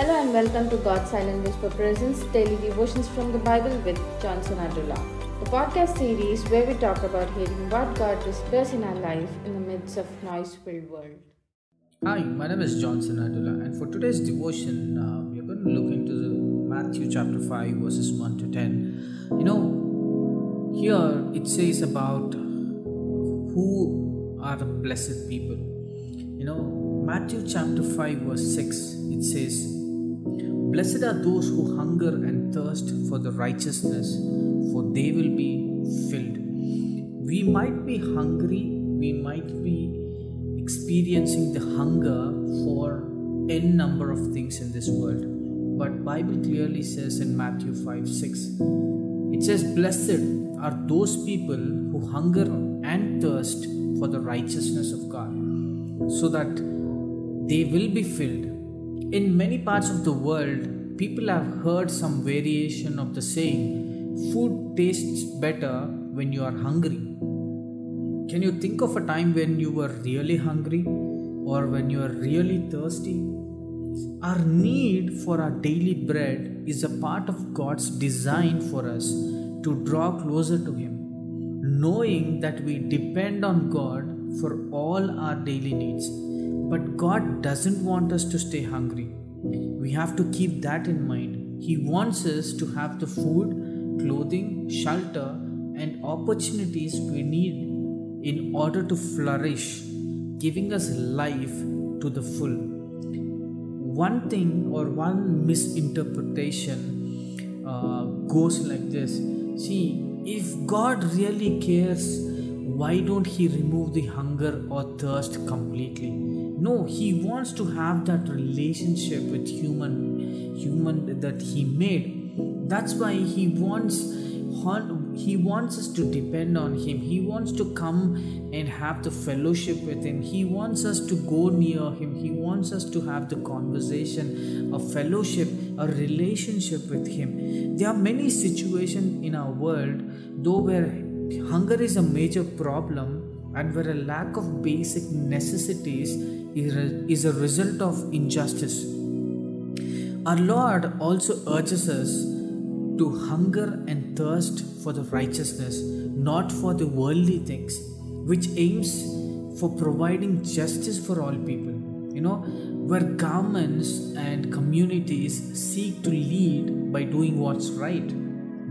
Hello and welcome to God's Silent Whisper Presents Daily Devotions from the Bible with Johnson Adula, the podcast series where we talk about hearing what God whispers in our life in the midst of noise-filled world. Hi, my name is Johnson Adula, and for today's devotion, uh, we are going to look into the Matthew chapter 5, verses 1 to 10. You know, here it says about who are the blessed people. You know, Matthew chapter 5, verse 6, it says, Blessed are those who hunger and thirst for the righteousness, for they will be filled. We might be hungry, we might be experiencing the hunger for n number of things in this world. But Bible clearly says in Matthew 5 6, it says, Blessed are those people who hunger and thirst for the righteousness of God, so that they will be filled in many parts of the world, people have heard some variation of the saying, food tastes better when you are hungry. Can you think of a time when you were really hungry or when you are really thirsty? Our need for our daily bread is a part of God's design for us to draw closer to Him, knowing that we depend on God for all our daily needs but God doesn't want us to stay hungry. We have to keep that in mind. He wants us to have the food, clothing, shelter, and opportunities we need in order to flourish, giving us life to the full. One thing or one misinterpretation uh, goes like this See, if God really cares, why don't He remove the hunger or thirst completely? no he wants to have that relationship with human human that he made. That's why he wants he wants us to depend on him. He wants to come and have the fellowship with him. He wants us to go near him. He wants us to have the conversation a fellowship a relationship with him. There are many situations in our world though where hunger is a major problem and where a lack of basic necessities is a result of injustice. Our Lord also urges us to hunger and thirst for the righteousness, not for the worldly things, which aims for providing justice for all people. You know, where governments and communities seek to lead by doing what's right,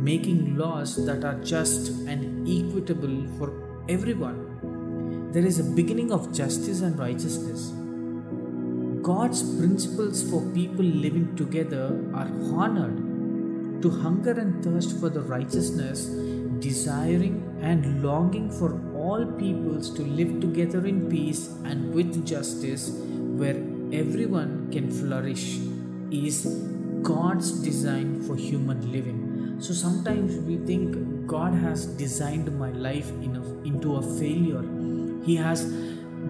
making laws that are just and equitable for everyone there is a beginning of justice and righteousness. God's principles for people living together are honored. To hunger and thirst for the righteousness, desiring and longing for all peoples to live together in peace and with justice, where everyone can flourish, is God's design for human living. So sometimes we think God has designed my life in a, into a failure. He has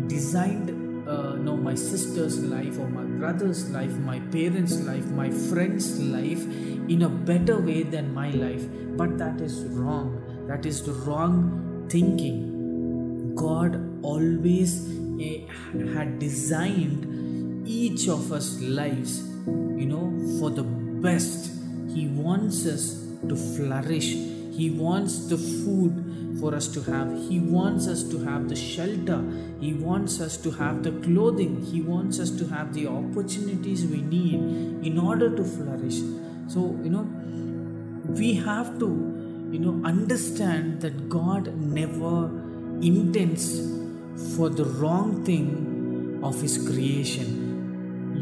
designed uh, no my sister's life or my brother's life my parents life my friend's life in a better way than my life. But that is wrong. That is the wrong thinking. God always uh, had designed each of us lives you know for the best. He wants us to flourish he wants the food for us to have. He wants us to have the shelter. He wants us to have the clothing. He wants us to have the opportunities we need in order to flourish. So, you know, we have to, you know, understand that God never intends for the wrong thing of His creation.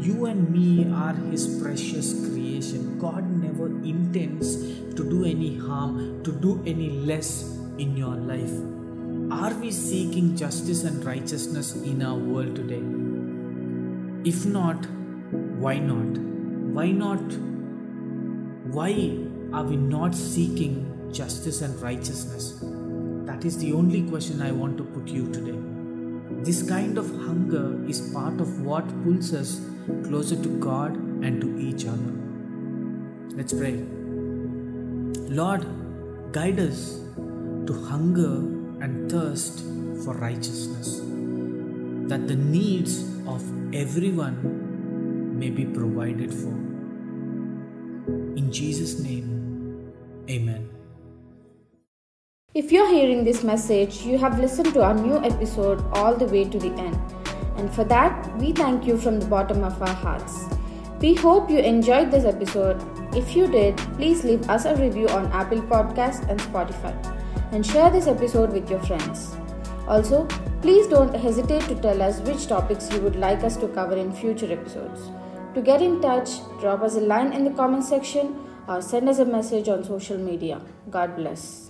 You and me are His precious creation. God never intends to do any harm, to do any less in your life? Are we seeking justice and righteousness in our world today? If not, why not? Why not? Why are we not seeking justice and righteousness? That is the only question I want to put you today. This kind of hunger is part of what pulls us closer to God and to each other. Let's pray. Lord, guide us to hunger and thirst for righteousness, that the needs of everyone may be provided for. In Jesus' name, Amen. If you're hearing this message, you have listened to our new episode all the way to the end. And for that, we thank you from the bottom of our hearts. We hope you enjoyed this episode. If you did, please leave us a review on Apple Podcasts and Spotify and share this episode with your friends. Also, please don't hesitate to tell us which topics you would like us to cover in future episodes. To get in touch, drop us a line in the comment section or send us a message on social media. God bless.